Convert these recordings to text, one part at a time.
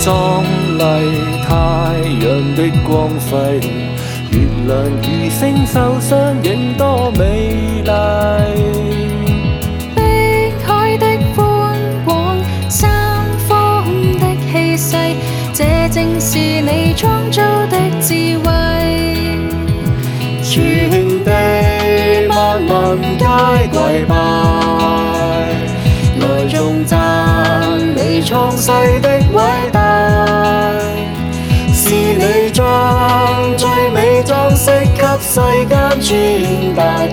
壮丽太阳的光辉，月亮与星宿相映多美丽。碧海的宽光，山峰的气势，这正是你创造的智慧。全地万物皆跪拜，来颂赞你创世的伟大。世间尊大，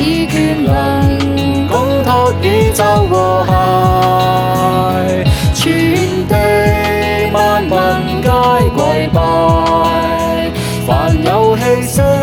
以眷能共托宇宙和谐，全地万民皆跪拜，凡有气。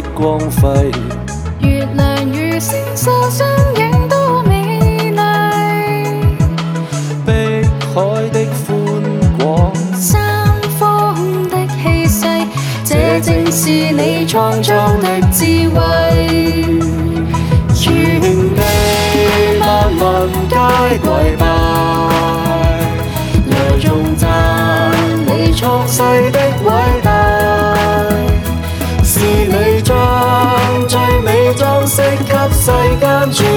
的光辉。月亮与星越，身影多美丽。碧海的宽广，山峰的气势，这正是你创造的智慧。天地万物皆拜拜，乐中赞你创世的伟大。世间。